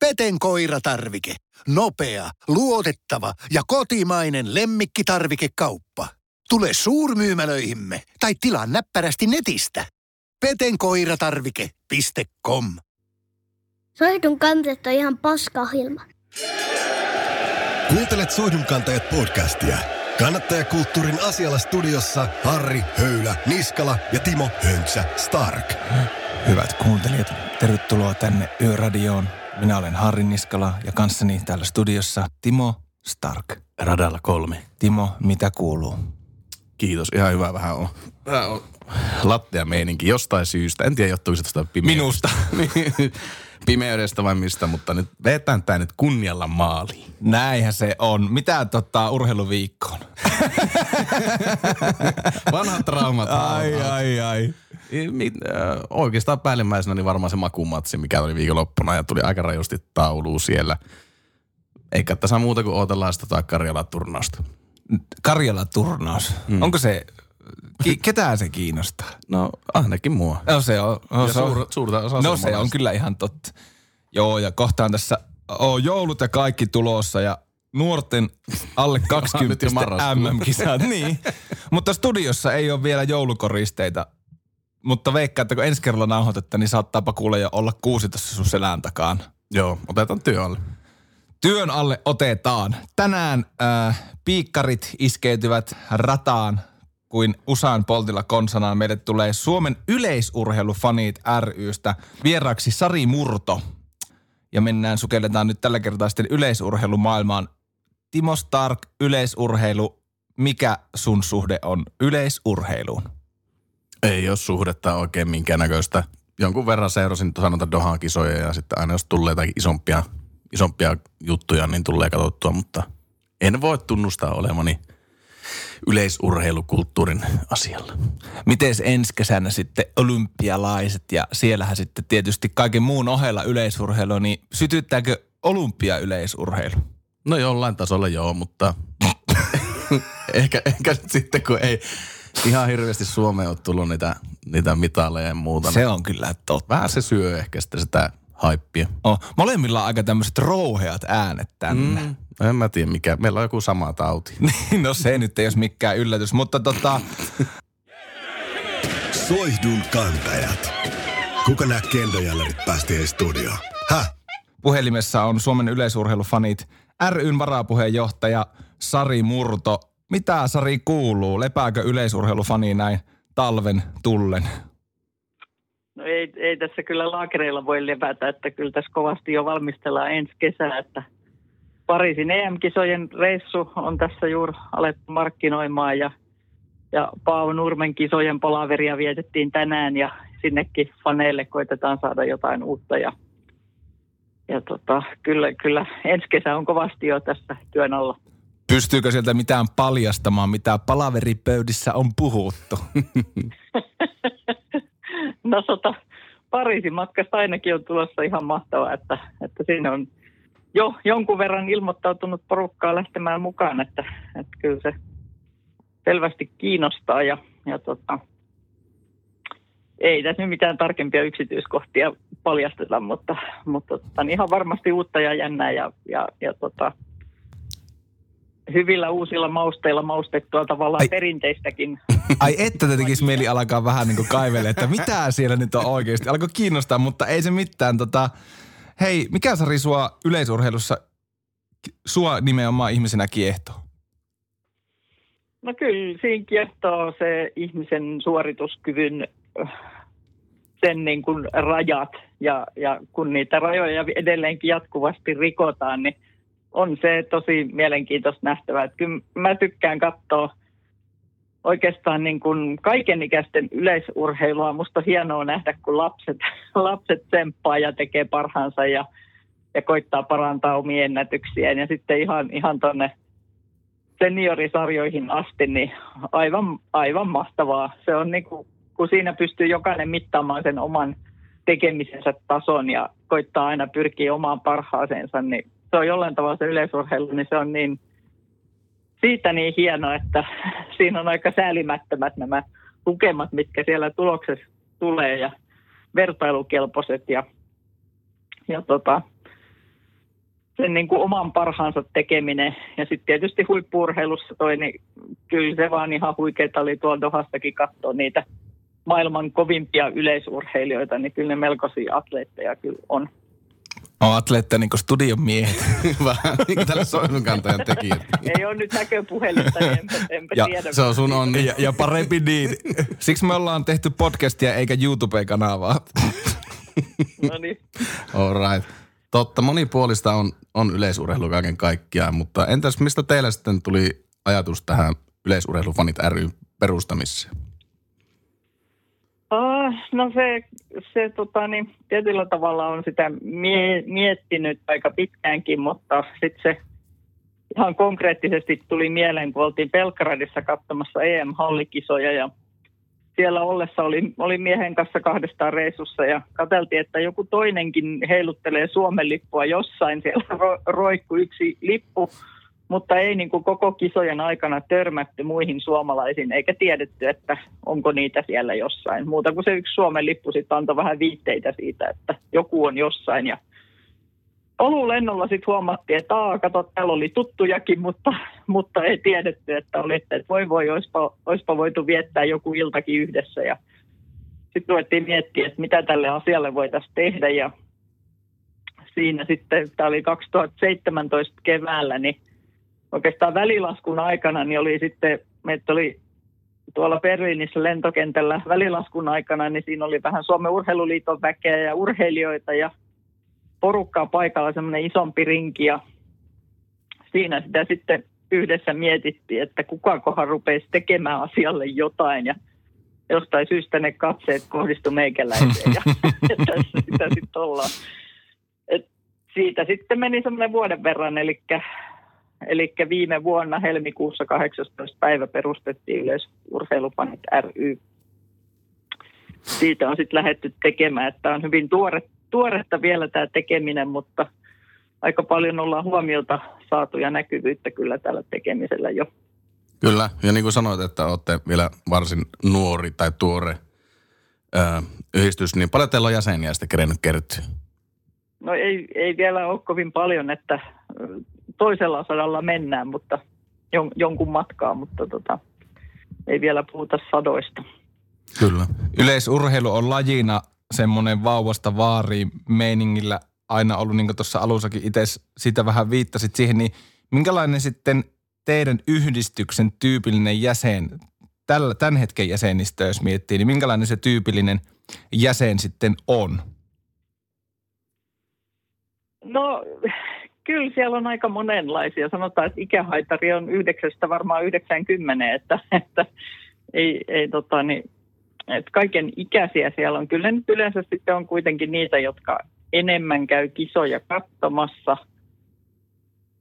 Peten koiratarvike. Nopea, luotettava ja kotimainen lemmikkitarvikekauppa. Tule suurmyymälöihimme tai tilaa näppärästi netistä. petenkoiratarvike.com Soidun kantet on ihan paskahilma. Kuuntelet Soihdunkantajat podcastia. Kannattajakulttuurin asialla studiossa Harri Höylä, Niskala ja Timo Höntsä Stark. Hyvät kuuntelijat, tervetuloa tänne Yöradioon. Minä olen Harri Niskala ja kanssani täällä studiossa Timo Stark. Radalla kolme. Timo, mitä kuuluu? Kiitos, ihan hyvä vähän on. Vähän on lattia meininki jostain syystä. En tiedä, johtuuko se tästä pimeydestä. Minusta. pimeydestä vai mistä, mutta nyt vetään tää nyt kunnialla maaliin. Näinhän se on. Mitä tota urheiluviikkoon? Vanhat traumat. ai, ai, ai. Äh, Oikeastaan päällimmäisenä niin varmaan se makumatsi, mikä oli viikonloppuna ja tuli aika rajusti tauluun siellä. Eikä tässä muuta kuin odotellaan sitä tai Karjala-turnausta. Karjala-turnaus. Mm. Onko se, ki, ketään se kiinnostaa? No ainakin mua. No se on. No, Ja se on, suur, suurta osaa no se on kyllä ihan totta. Joo, ja kohtaan tässä on joulut ja kaikki tulossa ja nuorten alle Nyt jo 20 marraskuu. MM-kisat. niin. Mutta studiossa ei ole vielä joulukoristeita. Mutta veikkaa, että kun ensi kerralla nauhoitetta, niin saattaapa kuule jo olla kuusi tässä sun selän takaan. Joo, otetaan työ alle. Työn alle otetaan. Tänään äh, piikkarit iskeytyvät rataan kuin Usan poltilla konsanaan. Meille tulee Suomen yleisurheilufanit rystä vieraaksi Sari Murto. Ja mennään, sukelletaan nyt tällä kertaa sitten yleisurheilumaailmaan. Timo Stark, yleisurheilu. Mikä sun suhde on yleisurheiluun? Ei ole suhdetta oikein minkäännäköistä. Jonkun verran seurasin sanotaan Dohan kisoja ja sitten aina jos tulee jotakin isompia, isompia juttuja, niin tulee katsottua, mutta en voi tunnustaa olevani yleisurheilukulttuurin asialla. Miten ensi kesänä sitten olympialaiset ja siellähän sitten tietysti kaiken muun ohella yleisurheilu, niin sytyttääkö olympiayleisurheilu? No jollain tasolla joo, mutta ehkä, ehkä sitten kun ei ihan hirveästi Suomeen ole tullut niitä, niitä mitaleja ja muuta. Se niin on kyllä totta. Vähän se syö ehkä sitten sitä haippia. Oh, molemmilla on aika tämmöiset rouheat äänet tänne. Mm, en mä tiedä mikä. Meillä on joku sama tauti. Niin, no se nyt ei olisi mikään yllätys. Mutta tota, Soihdun kantajat. Kuka nämä kendojällerit päästi studioon? Häh? puhelimessa on Suomen yleisurheilufanit ryn varapuheenjohtaja Sari Murto. Mitä Sari kuuluu? Lepääkö yleisurheilufani näin talven tullen? No ei, ei tässä kyllä laakereilla voi levätä, että kyllä tässä kovasti jo valmistellaan ensi kesää, että Pariisin EM-kisojen reissu on tässä juuri alettu markkinoimaan ja, ja Paavo Nurmen kisojen palaveria vietettiin tänään ja sinnekin faneille koitetaan saada jotain uutta ja, ja tota, kyllä, kyllä ensi kesä on kovasti jo tässä työn alla. Pystyykö sieltä mitään paljastamaan, mitä palaveripöydissä on puhuttu? No tota, Pariisin matkasta ainakin on tulossa ihan mahtavaa, että, että siinä on jo jonkun verran ilmoittautunut porukkaa lähtemään mukaan, että, että kyllä se selvästi kiinnostaa ja, ja tota, ei tässä nyt mitään tarkempia yksityiskohtia paljasteta, mutta, mutta tota, niin ihan varmasti uutta ja jännää ja, ja, ja tota, hyvillä uusilla mausteilla maustettua tavallaan Ai. Perinteistäkin Ai että te tekisi mieli alkaa vähän niin kuin kaivele, että mitä siellä nyt on oikeasti. Alkoi kiinnostaa, mutta ei se mitään. Tota, hei, mikä Sari sua yleisurheilussa, sua nimenomaan ihmisenä kiehtoo? No kyllä, siinä kiehtoo se ihmisen suorituskyvyn äh, sen niin kuin rajat ja, ja kun niitä rajoja edelleenkin jatkuvasti rikotaan, niin on se tosi mielenkiintoista nähtävää. Että kyllä mä tykkään katsoa oikeastaan niin kuin kaikenikäisten yleisurheilua. Musta on hienoa nähdä, kun lapset, lapset tsemppaa ja tekee parhaansa ja, ja koittaa parantaa omia ennätyksiään. Ja sitten ihan, ihan tuonne seniorisarjoihin asti, niin aivan, aivan mahtavaa. Se on niin kuin, kun siinä pystyy jokainen mittaamaan sen oman tekemisensä tason ja koittaa aina pyrkiä omaan parhaaseensa, niin se on jollain tavalla se yleisurheilu, niin se on niin, siitä niin hieno, että siinä on aika säälimättömät nämä lukemat, mitkä siellä tuloksessa tulee ja vertailukelpoiset ja, ja tota, sen niin kuin oman parhaansa tekeminen. Ja sitten tietysti huippurheilussa toi, niin kyllä se vaan ihan huikeeta oli tuolla Dohastakin katsoa niitä maailman kovimpia yleisurheilijoita, niin kyllä ne melkoisia atleetteja kyllä on. On atleetteja niin kuin studion miehet. Vähän niin kuin tällä soinnunkantajan tekijät. Ei ole nyt näköpuhelinta, niin enpä, enpä Ja tiedä. Se on sun onni. ja, ja parempi niin. Siksi me ollaan tehty podcastia eikä YouTube-kanavaa. No niin. All right. Totta, monipuolista on, on yleisurheilu kaiken kaikkiaan, mutta entäs mistä teille sitten tuli ajatus tähän yleisurheilufanit ry perustamiseen? No se, se tota, niin, tietyllä tavalla on sitä mie- miettinyt aika pitkäänkin, mutta sitten se ihan konkreettisesti tuli mieleen, kun oltiin Belgradissa katsomassa EM-hallikisoja ja siellä ollessa oli, oli miehen kanssa kahdestaan reissussa ja katseltiin, että joku toinenkin heiluttelee Suomen lippua jossain. Siellä ro, roikku yksi lippu, mutta ei niin kuin koko kisojen aikana törmätty muihin suomalaisiin, eikä tiedetty, että onko niitä siellä jossain. Muuta kuin se yksi Suomen lippu sitten antoi vähän viitteitä siitä, että joku on jossain. Ja lennolla sitten huomattiin, että Aa, kato, täällä oli tuttujakin, mutta, mutta ei tiedetty, että oli, että voi voi, olisipa, olisipa voitu viettää joku iltakin yhdessä. Ja sitten ruvettiin miettiä, että mitä tälle asialle voitaisiin tehdä ja siinä sitten, tämä oli 2017 keväällä, niin oikeastaan välilaskun aikana niin oli sitten, meitä oli tuolla Berliinissä lentokentällä välilaskun aikana, niin siinä oli vähän Suomen urheiluliiton väkeä ja urheilijoita ja porukkaa paikalla, semmoinen isompi rinki ja siinä sitä sitten yhdessä mietittiin, että kukakohan rupeisi tekemään asialle jotain ja jostain syystä ne katseet kohdistu meikäläiseen ja tässä sitä sitten ollaan. Et siitä sitten meni semmoinen vuoden verran, eli Eli viime vuonna helmikuussa 18. päivä perustettiin yleisurheilupanit ry. Siitä on sitten lähetty tekemään, että on hyvin tuore, tuoretta vielä tämä tekeminen, mutta aika paljon ollaan huomiota saatu ja näkyvyyttä kyllä tällä tekemisellä jo. Kyllä, ja niin kuin sanoit, että olette vielä varsin nuori tai tuore ö, yhdistys, niin paljon teillä on jäseniä sitten kerennyt kertyä? No ei, ei vielä ole kovin paljon, että toisella sadalla mennään, mutta jon, jonkun matkaa, mutta tota, ei vielä puhuta sadoista. Kyllä. Yleisurheilu on lajina semmoinen vauvasta vaariin meiningillä aina ollut, niin kuin tuossa alussakin itse sitä vähän viittasit siihen, niin minkälainen sitten teidän yhdistyksen tyypillinen jäsen, tällä, tämän hetken jäsenistä jos miettii, niin minkälainen se tyypillinen jäsen sitten on? No kyllä siellä on aika monenlaisia. Sanotaan, että ikähaitari on yhdeksästä varmaan 90, että, että ei, ei tota, niin, että kaiken ikäisiä siellä on. Kyllä nyt yleensä sitten on kuitenkin niitä, jotka enemmän käy kisoja katsomassa,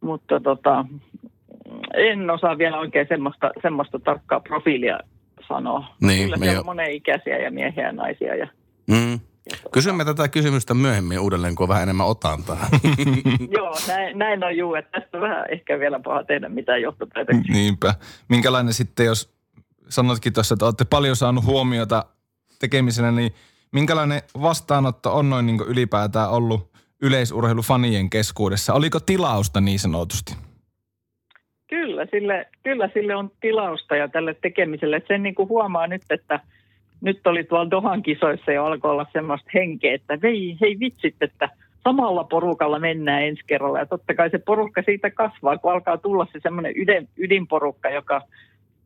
mutta tota, en osaa vielä oikein semmoista, semmoista tarkkaa profiilia sanoa. Niin, Kyllä siellä on monenikäisiä ja miehiä ja naisia. Ja, Mm. Tota, Kysymme tätä kysymystä myöhemmin uudelleen, kun on vähän enemmän otantaa. Joo, näin, näin on juu, että tästä on vähän ehkä vielä paha tehdä mitään johtopäätöksiä. Niinpä. Minkälainen sitten, jos sanotkin tuossa, että olette paljon saanut huomiota tekemisenä, niin minkälainen vastaanotto on noin niin ylipäätään ollut yleisurheilufanien keskuudessa? Oliko tilausta niin sanotusti? Kyllä sille, kyllä sille on tilausta ja tälle tekemiselle. Sen niin kuin huomaa nyt, että nyt oli tuolla Dohan kisoissa jo alkoi olla semmoista henkeä, että hei, hei vitsit, että samalla porukalla mennään ensi kerralla. Ja totta kai se porukka siitä kasvaa, kun alkaa tulla se semmoinen ydin, ydinporukka, joka,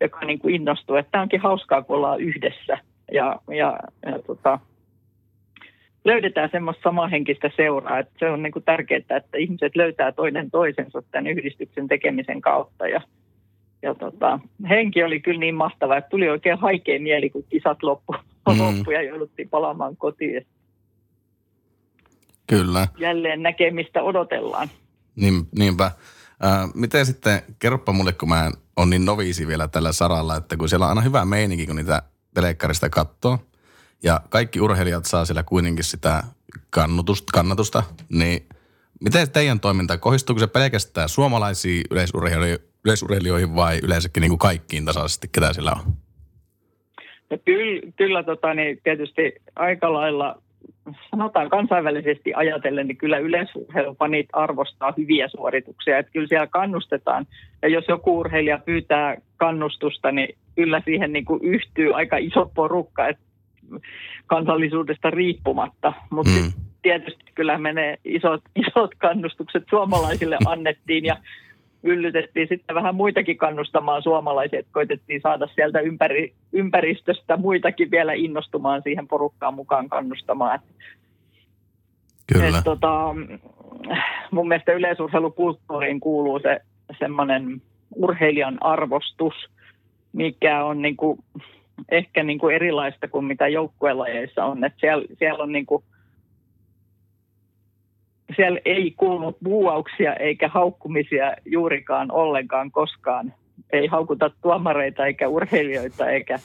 joka niin kuin innostuu. Että tämä onkin hauskaa, kun ollaan yhdessä. Ja, ja, ja tota, löydetään semmoista samanhenkistä seuraa. Että se on niin kuin tärkeää, että ihmiset löytää toinen toisensa tämän yhdistyksen tekemisen kautta. Ja, ja tota, henki oli kyllä niin mahtava, että tuli oikein haikea mieli, kun kisat loppu, Mm. loppu ja jouduttiin palaamaan kotiin. Kyllä, Jälleen näkemistä odotellaan. niin, niinpä. Ää, miten sitten, kerropa mulle, kun mä on niin noviisi vielä tällä saralla, että kun siellä on aina hyvä meininki, kun niitä telekkarista katsoo, ja kaikki urheilijat saa siellä kuitenkin sitä kannatusta, kannatusta niin miten teidän toiminta, kohdistuuko se pelkästään suomalaisiin yleisurheilijoihin, yleisurheilijoihin vai yleensäkin niin kuin kaikkiin tasaisesti, ketä siellä on? Ja kyllä, kyllä tota, niin tietysti aika lailla sanotaan kansainvälisesti ajatellen, niin kyllä yleisurheilufanit arvostaa hyviä suorituksia. Että kyllä siellä kannustetaan. Ja jos joku urheilija pyytää kannustusta, niin kyllä siihen niin kuin yhtyy aika iso porukka että kansallisuudesta riippumatta. Mutta mm. tietysti kyllä menee isot, isot kannustukset suomalaisille annettiin ja yllytettiin sitten vähän muitakin kannustamaan suomalaisia, että koitettiin saada sieltä ympäri, ympäristöstä muitakin vielä innostumaan siihen porukkaan mukaan kannustamaan. Kyllä. Et, tota, mun mielestä yleisurheilukulttuuriin kuuluu se semmoinen urheilijan arvostus, mikä on niinku, ehkä niinku erilaista kuin mitä joukkuelajeissa on. Et siellä, siellä on niinku, siellä ei kuulu buuauksia eikä haukkumisia juurikaan ollenkaan koskaan. Ei haukuta tuomareita eikä urheilijoita eikä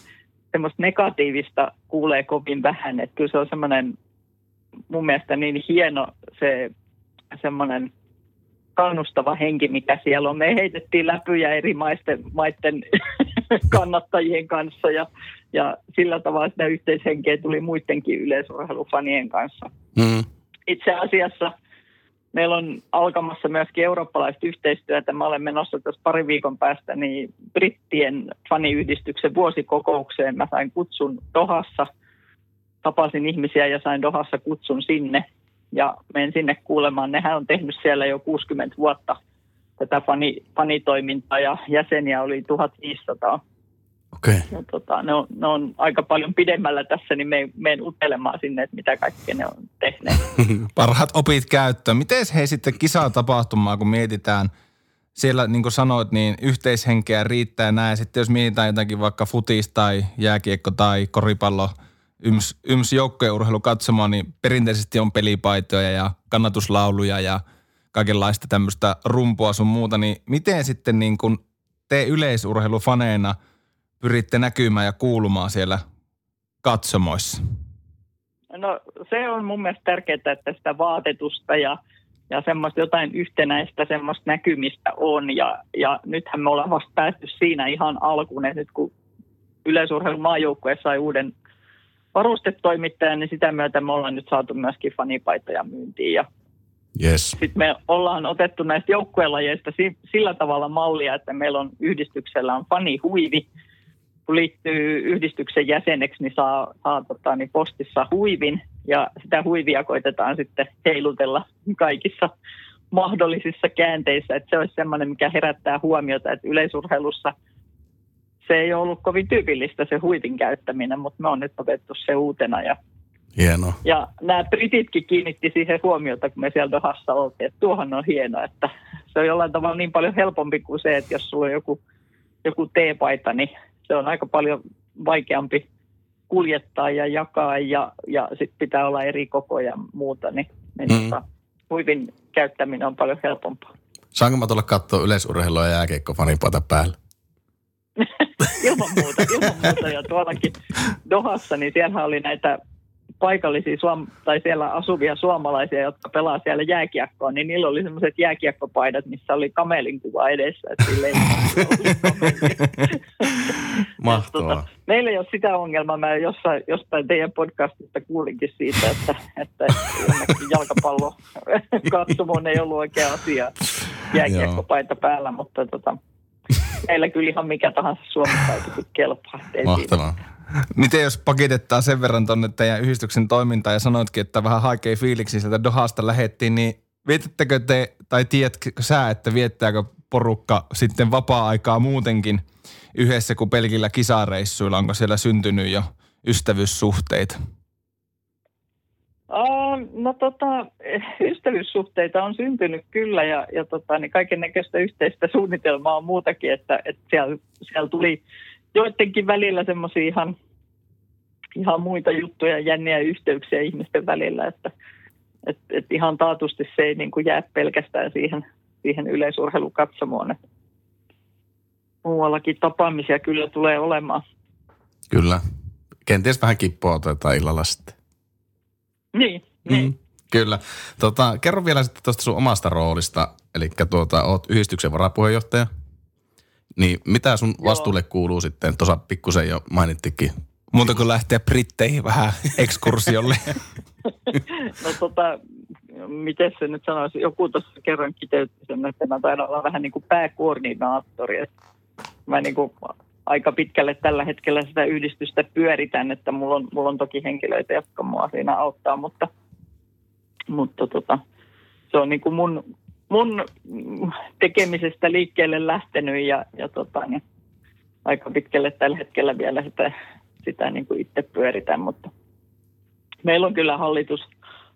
semmoista negatiivista kuulee kovin vähän. Että kyllä se on semmoinen mun mielestä niin hieno se semmoinen kannustava henki, mikä siellä on. Me heitettiin läpyjä eri maisten, maiden kannattajien kanssa ja, ja sillä tavalla sitä yhteishenkeä tuli muidenkin yleisurheilufanien kanssa. Mm. Itse asiassa – meillä on alkamassa myöskin eurooppalaista yhteistyötä. Mä olen menossa tässä pari viikon päästä niin brittien faniyhdistyksen vuosikokoukseen. Mä sain kutsun Dohassa. Tapasin ihmisiä ja sain Dohassa kutsun sinne. Ja menen sinne kuulemaan. Nehän on tehnyt siellä jo 60 vuotta tätä fani, fanitoimintaa ja jäseniä oli 1500. Okay. Ja tota, ne, on, ne on aika paljon pidemmällä tässä, niin me menen utelemaan sinne, että mitä kaikkea ne on tehneet. Parhaat opit käyttöön. Miten he sitten kisaa tapahtumaa, kun mietitään, siellä niin kuin sanoit, niin yhteishenkeä riittää näin. Sitten jos mietitään jotakin vaikka futis tai jääkiekko tai koripallo, yms, yms joukkojen katsomaan, niin perinteisesti on pelipaitoja ja kannatuslauluja ja kaikenlaista tämmöistä rumpua sun muuta. Niin miten sitten niin kuin te yleisurheilufaneena – pyritte näkymään ja kuulumaan siellä katsomoissa? No se on mun mielestä tärkeää, että sitä vaatetusta ja, ja semmoista jotain yhtenäistä semmoista näkymistä on. Ja, ja nythän me ollaan vasta päästy siinä ihan alkuun, että nyt kun yleisurheilun maajoukkue sai uuden varustetoimittajan, niin sitä myötä me ollaan nyt saatu myöskin fanipaitoja myyntiin. Ja yes. Sitten me ollaan otettu näistä joukkuelajeista sillä tavalla mallia, että meillä on yhdistyksellä on fanihuivi, kun liittyy yhdistyksen jäseneksi, niin saa, saa tota, niin postissa huivin ja sitä huivia koitetaan sitten heilutella kaikissa mahdollisissa käänteissä. Että se olisi sellainen, mikä herättää huomiota, että yleisurheilussa se ei ole ollut kovin tyypillistä se huivin käyttäminen, mutta me on nyt otettu se uutena. Ja, hieno. ja nämä brititkin kiinnitti siihen huomiota, kun me siellä Dohassa oltiin, että tuohon on hieno, että se on jollain tavalla niin paljon helpompi kuin se, että jos sulla on joku, joku teepaita, niin se on aika paljon vaikeampi kuljettaa ja jakaa ja, ja sitten pitää olla eri kokoja ja muuta, niin, niin mm. tota, huivin käyttäminen on paljon helpompaa. Saanko mä tulla katsoa yleisurheilua ja jääkeikko fanipaita päällä? ilman muuta, ilman muuta. Ja tuollakin Dohassa, niin siellä oli näitä paikallisia suom- tai siellä asuvia suomalaisia, jotka pelaa siellä jääkiekkoa, niin niillä oli semmoiset jääkiekkopaidat, missä oli kamelin kuva edessä. Että ei Mahtavaa. Tota, meillä ei ole sitä ongelmaa. Mä jossain, jostain teidän podcastista kuulinkin siitä, että, että jalkapallo katsomoon ei ollut oikea asia jääkiekkopaita päällä, mutta tota, meillä kyllä ihan mikä tahansa Suomen kelpaa. Mahtavaa. Miten jos pakitettaan sen verran tuonne teidän yhdistyksen toimintaan ja sanoitkin, että vähän haikei fiiliksi sieltä Dohasta lähettiin, niin vietettekö te, tai tiedätkö sä, että viettääkö porukka sitten vapaa-aikaa muutenkin yhdessä kuin pelkillä kisareissuilla? Onko siellä syntynyt jo ystävyyssuhteita? Uh, no tota, ystävyyssuhteita on syntynyt kyllä ja, ja tota, niin kaiken näköistä yhteistä suunnitelmaa on muutakin, että, että siellä, siellä tuli joidenkin välillä semmoisia ihan, ihan muita juttuja, jänniä yhteyksiä ihmisten välillä, että et, et ihan taatusti se ei niin kuin jää pelkästään siihen, siihen yleisurheilukatsomoon. Että muuallakin tapaamisia kyllä tulee olemaan. Kyllä. Kenties vähän kippoa otetaan illalla sitten. Niin, niin. Mm, kyllä. Tota, kerro vielä sitten tuosta sun omasta roolista. Eli tuota, oot yhdistyksen varapuheenjohtaja. Niin mitä sun vastuulle Joo. kuuluu sitten? Tuossa pikkusen jo mainittikin. Muuta kuin lähteä Britteihin vähän ekskursiolle. no tota, miten se nyt sanoisi, joku tuossa kerran kiteytti sen, että mä taidan olla vähän niin kuin pääkoordinaattori. Mä niin kuin aika pitkälle tällä hetkellä sitä yhdistystä pyöritän, että mulla on, mulla on toki henkilöitä, jotka mua siinä auttaa, mutta, mutta tota, se on niin kuin mun, mun tekemisestä liikkeelle lähtenyt ja, ja tota, niin aika pitkälle tällä hetkellä vielä sitä, sitä niin kuin itse pyöritän, mutta meillä on kyllä hallitus,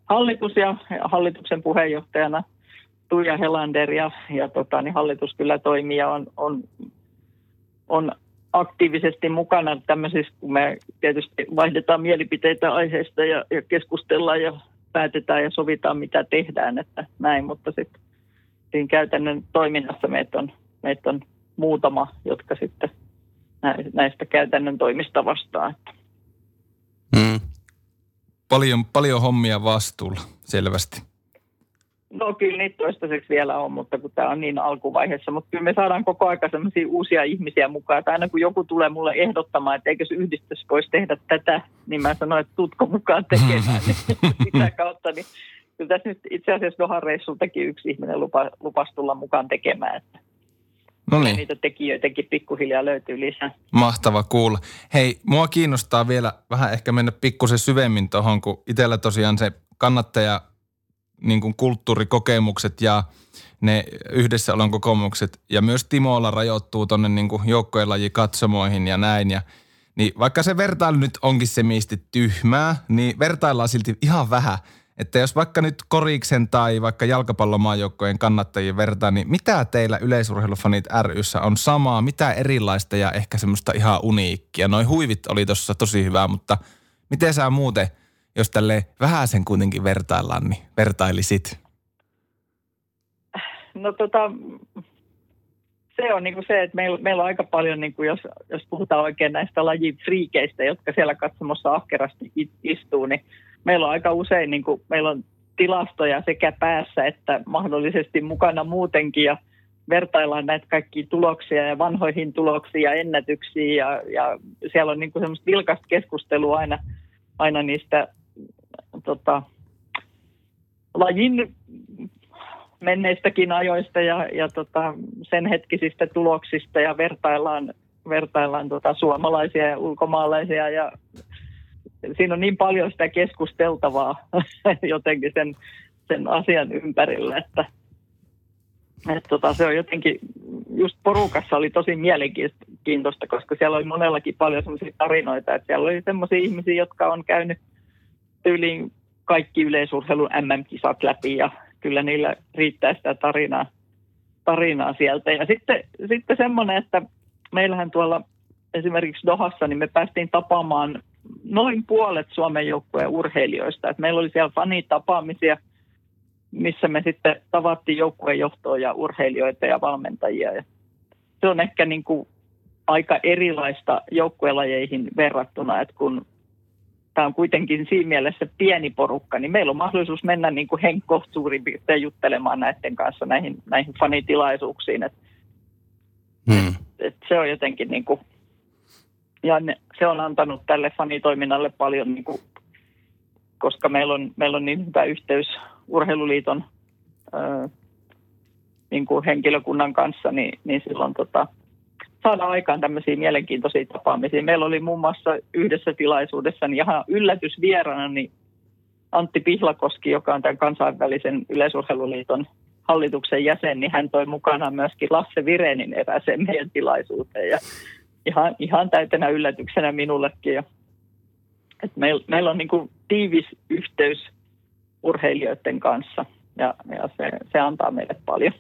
hallitus ja, ja hallituksen puheenjohtajana Tuija Helander ja, ja tota, niin hallitus kyllä toimii ja on, on, on aktiivisesti mukana tämmöisissä, kun me tietysti vaihdetaan mielipiteitä aiheesta ja, ja keskustellaan ja päätetään ja sovitaan, mitä tehdään, että näin, mutta sitten siinä käytännön toiminnassa meitä on, meitä on muutama, jotka sitten näistä käytännön toimista vastaa. Mm. Paljon, paljon hommia vastuulla, selvästi. No kyllä niitä toistaiseksi vielä on, mutta kun tämä on niin alkuvaiheessa. Mutta kyllä me saadaan koko ajan sellaisia uusia ihmisiä mukaan. Että aina kun joku tulee mulle ehdottamaan, että eikö se yhdistys voisi tehdä tätä, niin mä sanoin, että tutko mukaan tekemään. niin sitä kautta, niin kyllä tässä nyt itse asiassa Dohan reissultakin yksi ihminen lupa, lupasi tulla mukaan tekemään. Että No niin. Niitä tekijöitäkin pikkuhiljaa löytyy lisää. Mahtava kuulla. Hei, mua kiinnostaa vielä vähän ehkä mennä pikkusen syvemmin tuohon, kun itsellä tosiaan se kannattaja niin kuin kulttuurikokemukset ja ne yhdessäolon kokemukset ja myös Timolla rajoittuu tuonne niin katsomoihin ja näin. Ja, niin vaikka se vertailu nyt onkin se miisti tyhmää, niin vertaillaan silti ihan vähän – että jos vaikka nyt Koriksen tai vaikka jalkapallomaajoukkojen kannattajien vertaa, niin mitä teillä yleisurheilufanit ryssä on samaa, mitä erilaista ja ehkä semmoista ihan uniikkia? Noin huivit oli tuossa tosi hyvä, mutta miten sä muuten, jos tälle vähän sen kuitenkin vertaillaan, niin vertailisit? No tota, se on niin se, että meillä, meillä on aika paljon, niin kuin jos, jos puhutaan oikein näistä lajin friikeistä, jotka siellä katsomossa ahkerasti istuu, niin meillä on aika usein, niin kuin, meillä on tilastoja sekä päässä että mahdollisesti mukana muutenkin ja vertaillaan näitä kaikkia tuloksia ja vanhoihin tuloksiin ja ennätyksiin ja, ja siellä on niin kuin semmoista vilkasta keskustelua aina, aina niistä tota, lajin menneistäkin ajoista ja, ja tota, sen hetkisistä tuloksista ja vertaillaan, vertaillaan tota suomalaisia ja ulkomaalaisia ja siinä on niin paljon sitä keskusteltavaa jotenkin sen, sen asian ympärillä, että, että tota, se on jotenkin, just porukassa oli tosi mielenkiintoista, koska siellä oli monellakin paljon sellaisia tarinoita, että siellä oli sellaisia ihmisiä, jotka on käynyt yli kaikki yleisurheilun MM-kisat läpi ja kyllä niillä riittää sitä tarinaa, tarinaa sieltä. Ja sitten, sitten semmoinen, että meillähän tuolla esimerkiksi Dohassa, niin me päästiin tapaamaan noin puolet Suomen joukkueen urheilijoista. Et meillä oli siellä fanitapaamisia, missä me sitten tavattiin joukkueen johtoa ja urheilijoita ja valmentajia. Ja se on ehkä niin kuin aika erilaista joukkuelajeihin verrattuna, että kun tämä on kuitenkin siinä mielessä pieni porukka, niin meillä on mahdollisuus mennä niin kuin Henkko suurin piirtein juttelemaan näiden kanssa näihin, näihin fanitilaisuuksiin. Et, hmm. et, et se on jotenkin niin kuin ja ne, se on antanut tälle fanitoiminnalle paljon, niin kuin, koska meillä on, meillä on niin hyvä yhteys Urheiluliiton ää, niin kuin henkilökunnan kanssa, niin, niin silloin tota, saada aikaan tämmöisiä mielenkiintoisia tapaamisia. Meillä oli muun muassa yhdessä tilaisuudessa niin ihan yllätysvierana niin Antti Pihlakoski, joka on tämän kansainvälisen yleisurheiluliiton hallituksen jäsen, niin hän toi mukana myöskin Lasse Virenin erääseen meidän tilaisuuteen. Ja ihan, ihan täytenä yllätyksenä minullekin. Ja, että meillä, meillä on niin kuin tiivis yhteys urheilijoiden kanssa ja, ja se, se antaa meille paljon.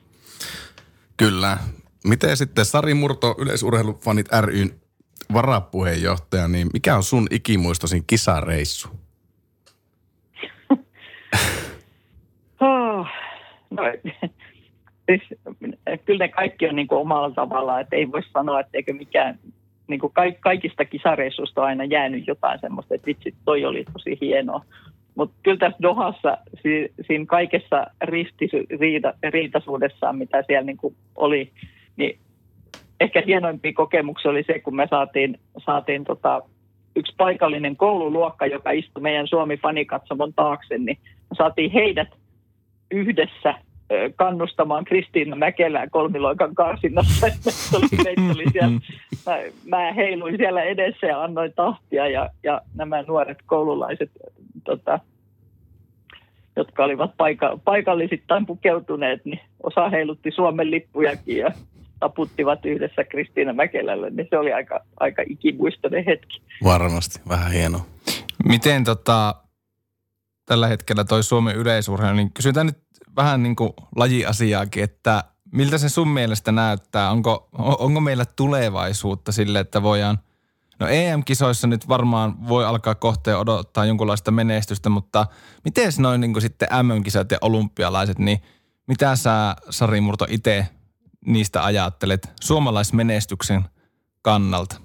Kyllä. Miten sitten Sari Murto, yleisurheilufanit ryn varapuheenjohtaja, niin mikä on sun ikimuistoisin kisareissu? oh, no, siis, kyllä ne kaikki on niin kuin omalla tavallaan, että ei voi sanoa, että eikö mikään, niin kuin kaikista kisareissuista on aina jäänyt jotain semmoista, että vitsi, toi oli tosi hienoa. Mutta kyllä tässä Dohassa, siinä kaikessa ristiriitaisuudessaan, mitä siellä niin kuin oli, niin ehkä hienoimpia kokemuksia oli se, kun me saatiin, saatiin tota yksi paikallinen koululuokka, joka istui meidän Suomi-fanikatsomon taakse, niin saatiin heidät yhdessä kannustamaan Kristiina Mäkelää kolmiloikan karsinnassa. Meitä oli siellä, mä, mä heiluin siellä edessä ja annoin tahtia ja, ja nämä nuoret koululaiset, tota, jotka olivat paika, paikallisittain pukeutuneet, niin osa heilutti Suomen lippujakin ja taputtivat yhdessä Kristiina Mäkelälle, niin se oli aika, aika ikimuistoinen hetki. Varmasti, vähän hieno. Miten tota, tällä hetkellä toi Suomen yleisurheilu, niin kysytään nyt vähän niin kuin lajiasiaakin, että miltä se sun mielestä näyttää? Onko, onko meillä tulevaisuutta sille, että voidaan, no EM-kisoissa nyt varmaan voi alkaa kohteen odottaa jonkunlaista menestystä, mutta miten noin niin kuin sitten MM-kisat ja olympialaiset, niin mitä sä Sari Murto itse niistä ajattelet suomalaismenestyksen kannalta?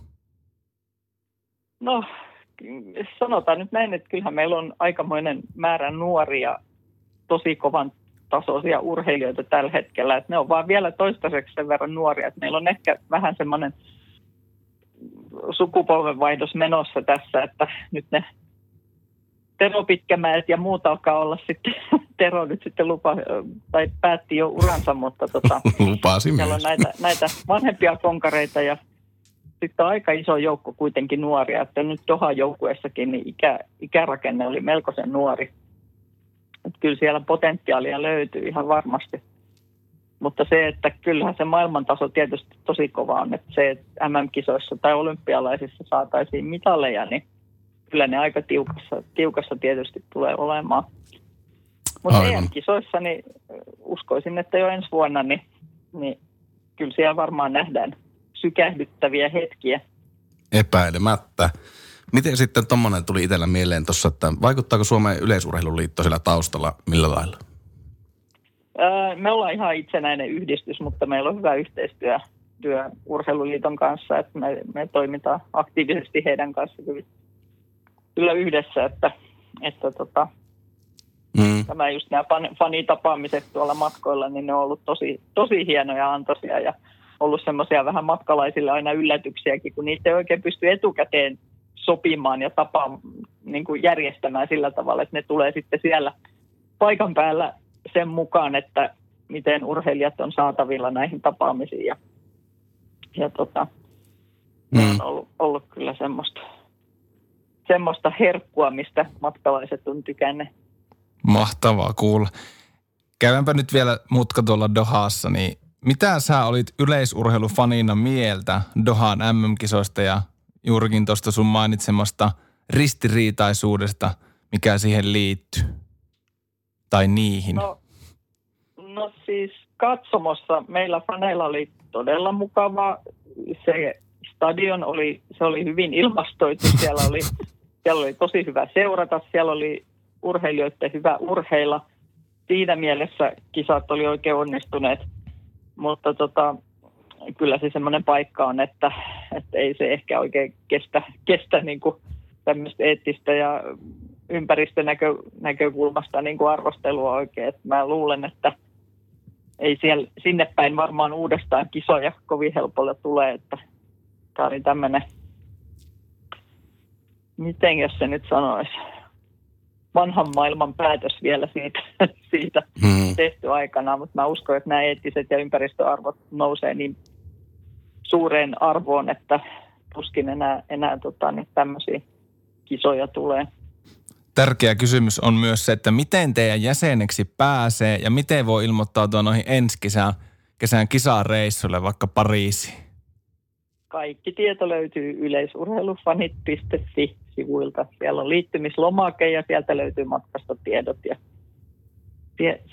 No sanotaan nyt näin, että kyllähän meillä on aikamoinen määrä nuoria, tosi kovan tasoisia urheilijoita tällä hetkellä. Että ne on vaan vielä toistaiseksi sen verran nuoria, että meillä on ehkä vähän semmoinen sukupolvenvaihdos menossa tässä, että nyt ne Tero Pitkämäet ja muut alkaa olla sitten, Tero nyt sitten lupa, tai päätti jo uransa, mutta tota, Lupasi siellä on näitä, näitä vanhempia konkareita ja sitten on aika iso joukko kuitenkin nuoria, että nyt Dohan joukkueessakin niin ikä, ikärakenne oli melkoisen nuori. Että kyllä siellä potentiaalia löytyy ihan varmasti. Mutta se, että kyllähän se maailmantaso tietysti tosi kova on, että se, että MM-kisoissa tai olympialaisissa saataisiin mitaleja, niin kyllä ne aika tiukassa, tiukassa tietysti tulee olemaan. Mutta EM-kisoissa niin uskoisin, että jo ensi vuonna niin, niin kyllä siellä varmaan nähdään sykähdyttäviä hetkiä. Epäilemättä. Miten sitten tuommoinen tuli itsellä mieleen tuossa, että vaikuttaako Suomen yleisurheiluliitto sillä taustalla millä lailla? me ollaan ihan itsenäinen yhdistys, mutta meillä on hyvä yhteistyö työ Urheiluliiton kanssa, että me, me toimitaan aktiivisesti heidän kanssa kyllä, kyllä yhdessä, että, että tota, mm. tämä just nämä fanitapaamiset tuolla matkoilla, niin ne on ollut tosi, tosi hienoja antoisia ja ollut semmoisia vähän matkalaisille aina yllätyksiäkin, kun niitä ei oikein pysty etukäteen sopimaan ja tapaan niin kuin järjestämään sillä tavalla, että ne tulee sitten siellä paikan päällä sen mukaan, että miten urheilijat on saatavilla näihin tapaamisiin. Ja, ja tota, mm. on ollut, ollut kyllä semmoista, semmoista herkkua, mistä matkalaiset on tykänneet. Mahtavaa kuulla. Käydäänpä nyt vielä mutka tuolla Dohassa, niin mitä sä olit yleisurheilufanina mieltä Dohan MM-kisoista ja juurikin tuosta sun mainitsemasta ristiriitaisuudesta, mikä siihen liittyy? Tai niihin? No, no siis katsomossa meillä faneilla oli todella mukava. Se stadion oli, se oli hyvin ilmastoitu. Siellä oli, siellä oli tosi hyvä seurata. Siellä oli urheilijoiden hyvä urheilla. Siinä mielessä kisat oli oikein onnistuneet. Mutta tota, kyllä se semmoinen paikka on, että, että ei se ehkä oikein kestä, kestä niin kuin tämmöistä eettistä ja ympäristönäkökulmasta niin kuin arvostelua oikein. Että mä luulen, että ei siellä, sinne päin varmaan uudestaan kisoja kovin helpolla tulee, että tämä oli tämmöinen, miten jos se nyt sanoisi, vanhan maailman päätös vielä siitä, siitä hmm. tehty aikana, mutta mä uskon, että nämä eettiset ja ympäristöarvot nousee niin suureen arvoon, että tuskin enää, enää tota, niin tämmöisiä kisoja tulee. Tärkeä kysymys on myös se, että miten teidän jäseneksi pääsee ja miten voi ilmoittautua noihin ensi kesän, kesän kisareissulle, vaikka Pariisiin? Kaikki tieto löytyy yleisurheilufanit.fi-sivuilta. Siellä on liittymislomake ja sieltä löytyy matkastotiedot ja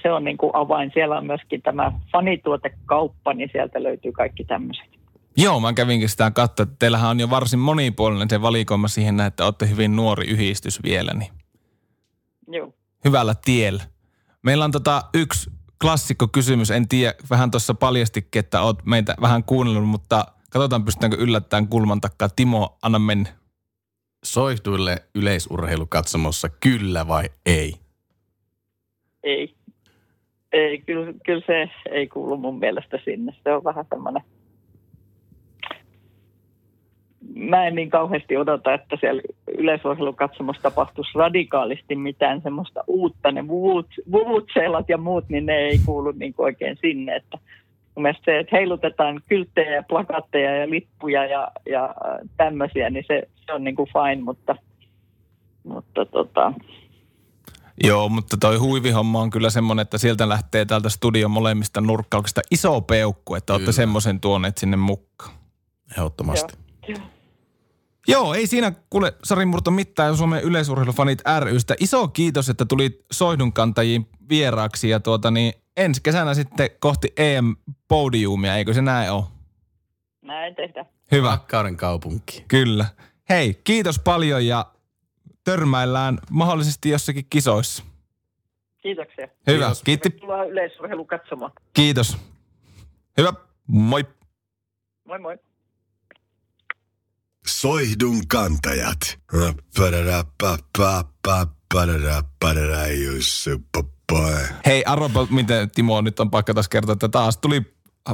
se on niin kuin avain. Siellä on myöskin tämä fanituotekauppa, niin sieltä löytyy kaikki tämmöiset. Joo, mä kävinkin sitä katsoa, että teillähän on jo varsin monipuolinen se valikoima siihen, että olette hyvin nuori yhdistys vielä, niin Joo. hyvällä tiellä. Meillä on tota yksi klassikko kysymys, en tiedä, vähän tuossa paljastikin, että oot meitä vähän kuunnellut, mutta katsotaan pystytäänkö yllättämään kulman takaa. Timo, anna mennä. Soihduille yleisurheilukatsomossa kyllä vai ei? Ei. Ei, kyllä, kyllä se ei kuulu mun mielestä sinne. Se on vähän tämmöinen mä en niin kauheasti odota, että siellä yleisurheilukatsomossa tapahtuisi radikaalisti mitään semmoista uutta. Ne vuvutselat ja muut, niin ne ei kuulu niin oikein sinne. Että mun mielestä se, että heilutetaan kylttejä ja plakatteja ja lippuja ja, ja tämmöisiä, niin se, se on niin kuin fine, mutta, mutta tota, Joo, mutta toi huivihomma on kyllä semmoinen, että sieltä lähtee täältä studion molemmista nurkkauksista iso peukku, että olette semmoisen tuoneet sinne mukaan. Ehdottomasti. Joo. Joo, ei siinä kuule Sari Murto mitään Suomen yleisurheilufanit rystä. Iso kiitos, että tulit soihdunkantajiin vieraaksi ja tuota niin ensi kesänä sitten kohti EM-podiumia, eikö se näin ole? Näin tehdään. Hyvä, Rakkauden kaupunki. kyllä. Hei, kiitos paljon ja törmäillään mahdollisesti jossakin kisoissa. Kiitoksia. Hyvä, kiitti. Tervetuloa yleisurheilu katsomaan. Kiitos. Hyvä, moi. Moi moi. Soihdun kantajat. Hei, arvopa, miten Timo nyt on pakka taas kertoa, että taas tuli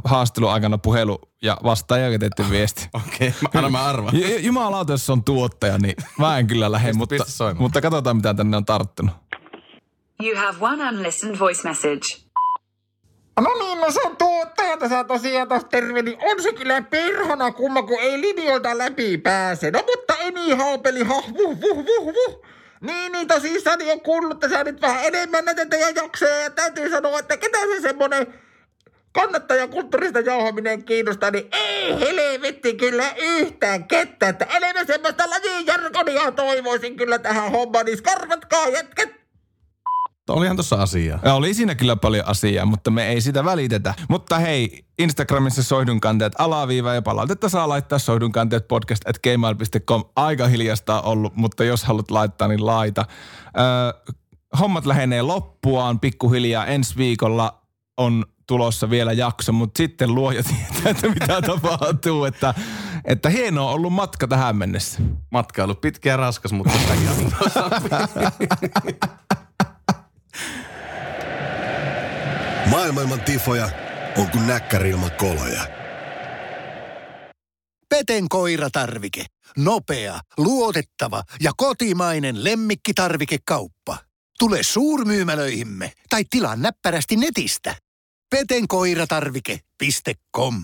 haastelun aikana puhelu ja vastaaja jätetty viesti. Okei, okay, anna mä arvaan. J- Jumalauta, jos on tuottaja, niin mä en kyllä lähde, mutta, pistä mutta katsotaan mitä tänne on tarttunut. You have one unlistened voice message. No niin, no se on tuottaja tässä tosiaan taas terve, niin on se kyllä perhana kumma, kun ei linjoilta läpi pääse. No mutta eni haupeli ha, vuh, vuh, vuh, vuh. Niin, niin tosissaan niin on kuullut tässä nyt vähän enemmän näitä teidän jaksoja ja täytyy sanoa, että ketä se semmonen kannattaja kulttuurista jauhaminen kiinnostaa, niin ei helvetti kyllä yhtään kettä, että enemmän semmoista lajijargonia toivoisin kyllä tähän hommaan, niin skarvatkaa jätkät. Olihan tuossa asiaa. Ja oli siinä kyllä paljon asiaa, mutta me ei sitä välitetä. Mutta hei, Instagramissa soihdunkanteet alaviiva ja palautetta saa laittaa soihdunkanteet podcast at gmail.com. Aika hiljasta on ollut, mutta jos haluat laittaa, niin laita. Öö, hommat lähenee loppuaan pikkuhiljaa. Ensi viikolla on tulossa vielä jakso, mutta sitten luoja tietää, että mitä tapahtuu. Että, että hienoa on ollut matka tähän mennessä. Matka on ollut pitkä ja raskas, mutta sitäkin on Maailman tifoja on kuin näkkäri ilman koloja. Peten koiratarvike. Nopea, luotettava ja kotimainen lemmikkitarvikekauppa. Tule suurmyymälöihimme tai tilaa näppärästi netistä. petenkoiratarvike.com